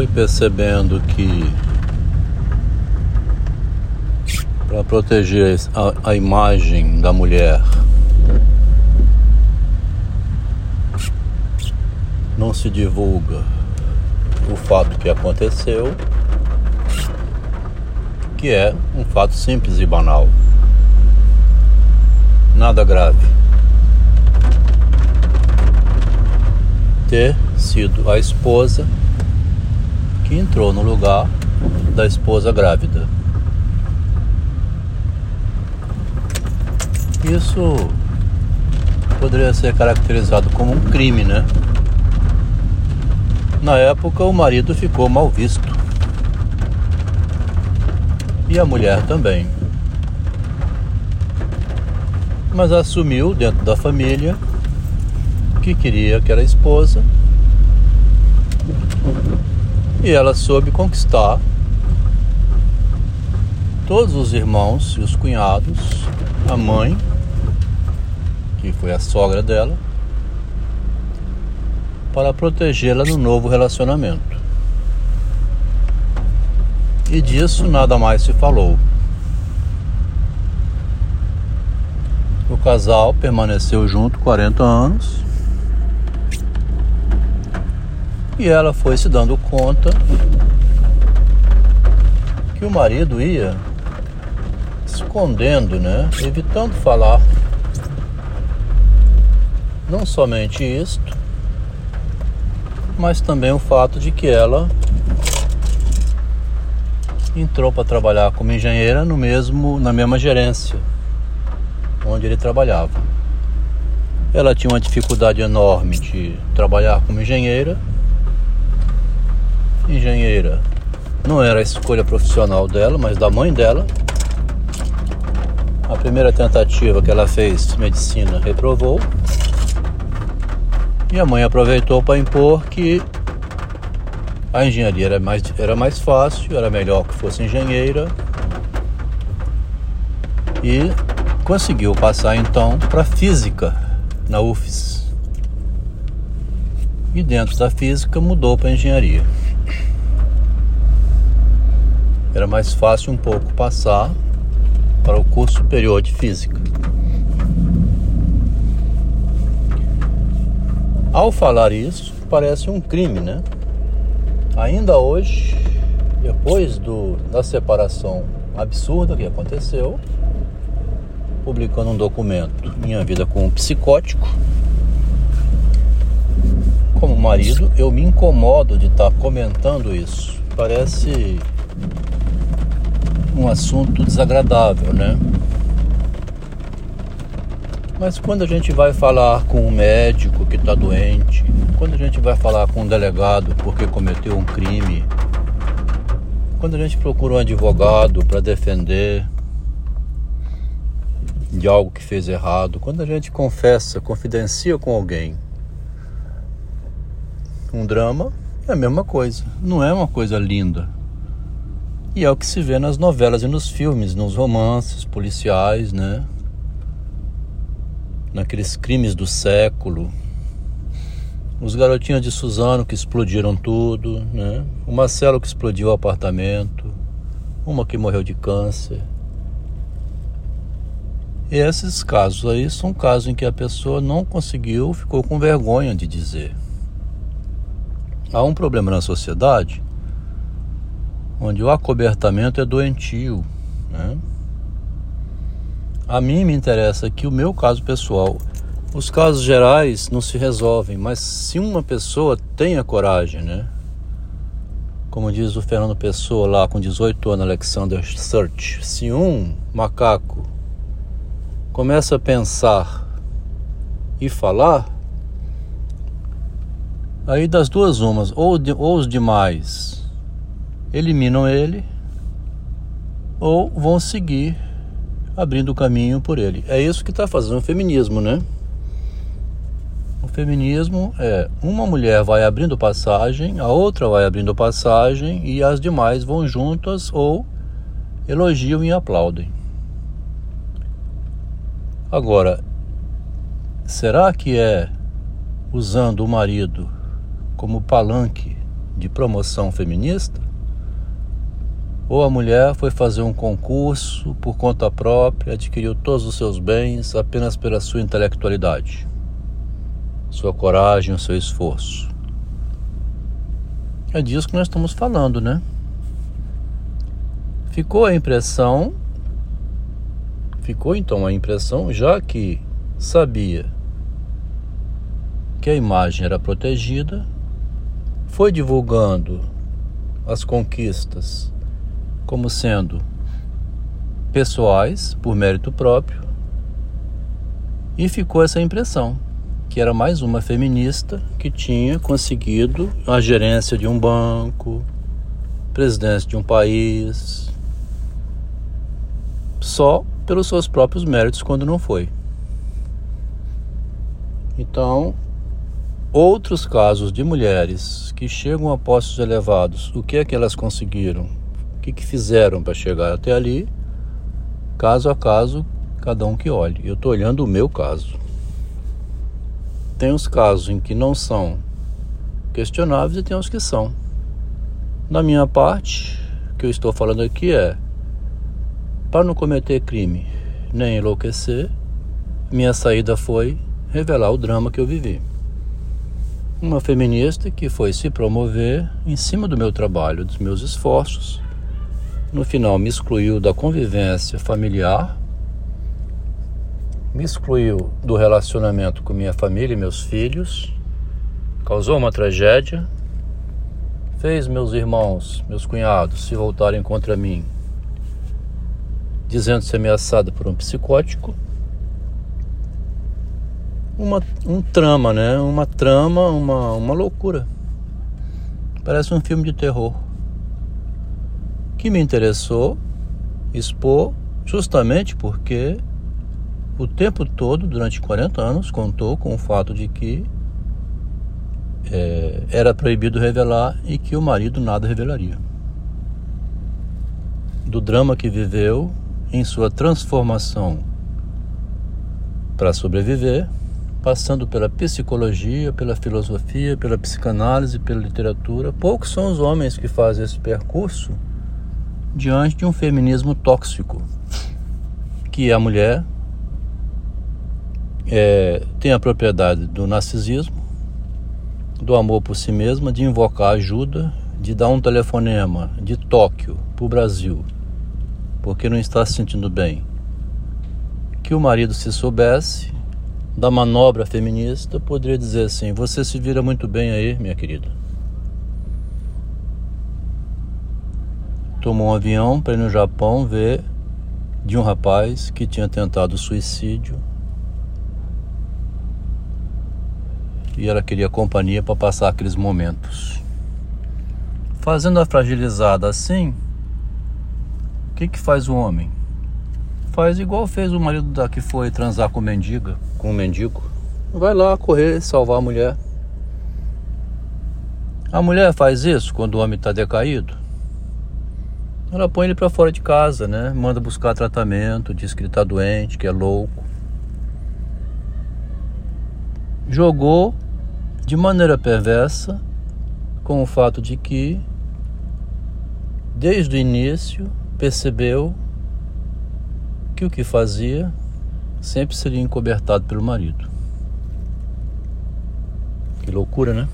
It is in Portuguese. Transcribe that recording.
fui percebendo que para proteger a, a imagem da mulher não se divulga o fato que aconteceu, que é um fato simples e banal. Nada grave. Ter sido a esposa que entrou no lugar da esposa grávida. Isso poderia ser caracterizado como um crime, né? Na época, o marido ficou mal visto. E a mulher também. Mas assumiu dentro da família que queria que era esposa. E ela soube conquistar todos os irmãos e os cunhados, a mãe, que foi a sogra dela, para protegê-la no novo relacionamento. E disso nada mais se falou. O casal permaneceu junto 40 anos e ela foi se dando conta que o marido ia escondendo, né? Evitando falar. Não somente isto, mas também o fato de que ela entrou para trabalhar como engenheira no mesmo na mesma gerência onde ele trabalhava. Ela tinha uma dificuldade enorme de trabalhar como engenheira. Engenheira não era a escolha profissional dela, mas da mãe dela. A primeira tentativa que ela fez, medicina, reprovou. E a mãe aproveitou para impor que a engenharia era mais, era mais fácil, era melhor que fosse engenheira. E conseguiu passar então para física na UFES. E dentro da física mudou para engenharia. Era mais fácil um pouco passar para o curso superior de física. Ao falar isso, parece um crime, né? Ainda hoje, depois do, da separação absurda que aconteceu, publicando um documento Minha Vida com um Psicótico, como marido, eu me incomodo de estar comentando isso. Parece um assunto desagradável, né? Mas quando a gente vai falar com um médico que está doente, quando a gente vai falar com um delegado porque cometeu um crime, quando a gente procura um advogado para defender de algo que fez errado, quando a gente confessa, confidencia com alguém um drama, é a mesma coisa. Não é uma coisa linda. E é o que se vê nas novelas e nos filmes, nos romances policiais, né? naqueles crimes do século. Os garotinhos de Suzano que explodiram tudo, né? O Marcelo que explodiu o apartamento, uma que morreu de câncer. E esses casos aí são casos em que a pessoa não conseguiu, ficou com vergonha de dizer. Há um problema na sociedade onde o acobertamento é doentio, né? A mim me interessa que o meu caso pessoal, os casos gerais não se resolvem, mas se uma pessoa tem a coragem, né? Como diz o Fernando Pessoa lá com 18 anos, Alexander Search, se um macaco começa a pensar e falar, aí das duas umas, ou, de, ou os demais eliminam ele, ou vão seguir abrindo o caminho por ele. É isso que está fazendo o feminismo, né? O feminismo é uma mulher vai abrindo passagem, a outra vai abrindo passagem e as demais vão juntas ou elogiam e aplaudem. Agora, será que é usando o marido como palanque de promoção feminista, ou a mulher foi fazer um concurso por conta própria, adquiriu todos os seus bens apenas pela sua intelectualidade, sua coragem, o seu esforço. É disso que nós estamos falando, né? Ficou a impressão, ficou então a impressão, já que sabia que a imagem era protegida, foi divulgando as conquistas como sendo pessoais, por mérito próprio, e ficou essa impressão que era mais uma feminista que tinha conseguido a gerência de um banco, presidência de um país, só pelos seus próprios méritos quando não foi. Então, outros casos de mulheres que chegam a postos elevados, o que é que elas conseguiram? O que, que fizeram para chegar até ali? Caso a caso, cada um que olhe. Eu estou olhando o meu caso. Tem os casos em que não são questionáveis e tem os que são. Da minha parte, o que eu estou falando aqui é para não cometer crime nem enlouquecer, minha saída foi revelar o drama que eu vivi. Uma feminista que foi se promover em cima do meu trabalho, dos meus esforços. No final, me excluiu da convivência familiar me excluiu do relacionamento com minha família e meus filhos, causou uma tragédia, fez meus irmãos, meus cunhados se voltarem contra mim, dizendo-se ameaçado por um psicótico. Uma, um trama, né? Uma trama, uma, uma loucura. Parece um filme de terror. Que me interessou expor justamente porque o tempo todo, durante 40 anos, contou com o fato de que é, era proibido revelar e que o marido nada revelaria. Do drama que viveu em sua transformação para sobreviver, passando pela psicologia, pela filosofia, pela psicanálise, pela literatura. Poucos são os homens que fazem esse percurso diante de um feminismo tóxico, que a mulher é, tem a propriedade do narcisismo, do amor por si mesma, de invocar ajuda, de dar um telefonema de Tóquio para o Brasil, porque não está se sentindo bem. Que o marido, se soubesse da manobra feminista, poderia dizer assim: Você se vira muito bem aí, minha querida. Tomou um avião para ir no Japão ver de um rapaz que tinha tentado suicídio e ela queria companhia para passar aqueles momentos. Fazendo a fragilizada assim, o que, que faz o homem? Faz igual fez o marido da que foi transar com mendiga, com um mendigo. Vai lá correr, salvar a mulher. A mulher faz isso quando o homem está decaído. Ela põe ele para fora de casa, né? Manda buscar tratamento, diz que ele está doente, que é louco. jogou de maneira perversa com o fato de que, desde o início, percebeu que o que fazia sempre seria encobertado pelo marido. Que loucura, né?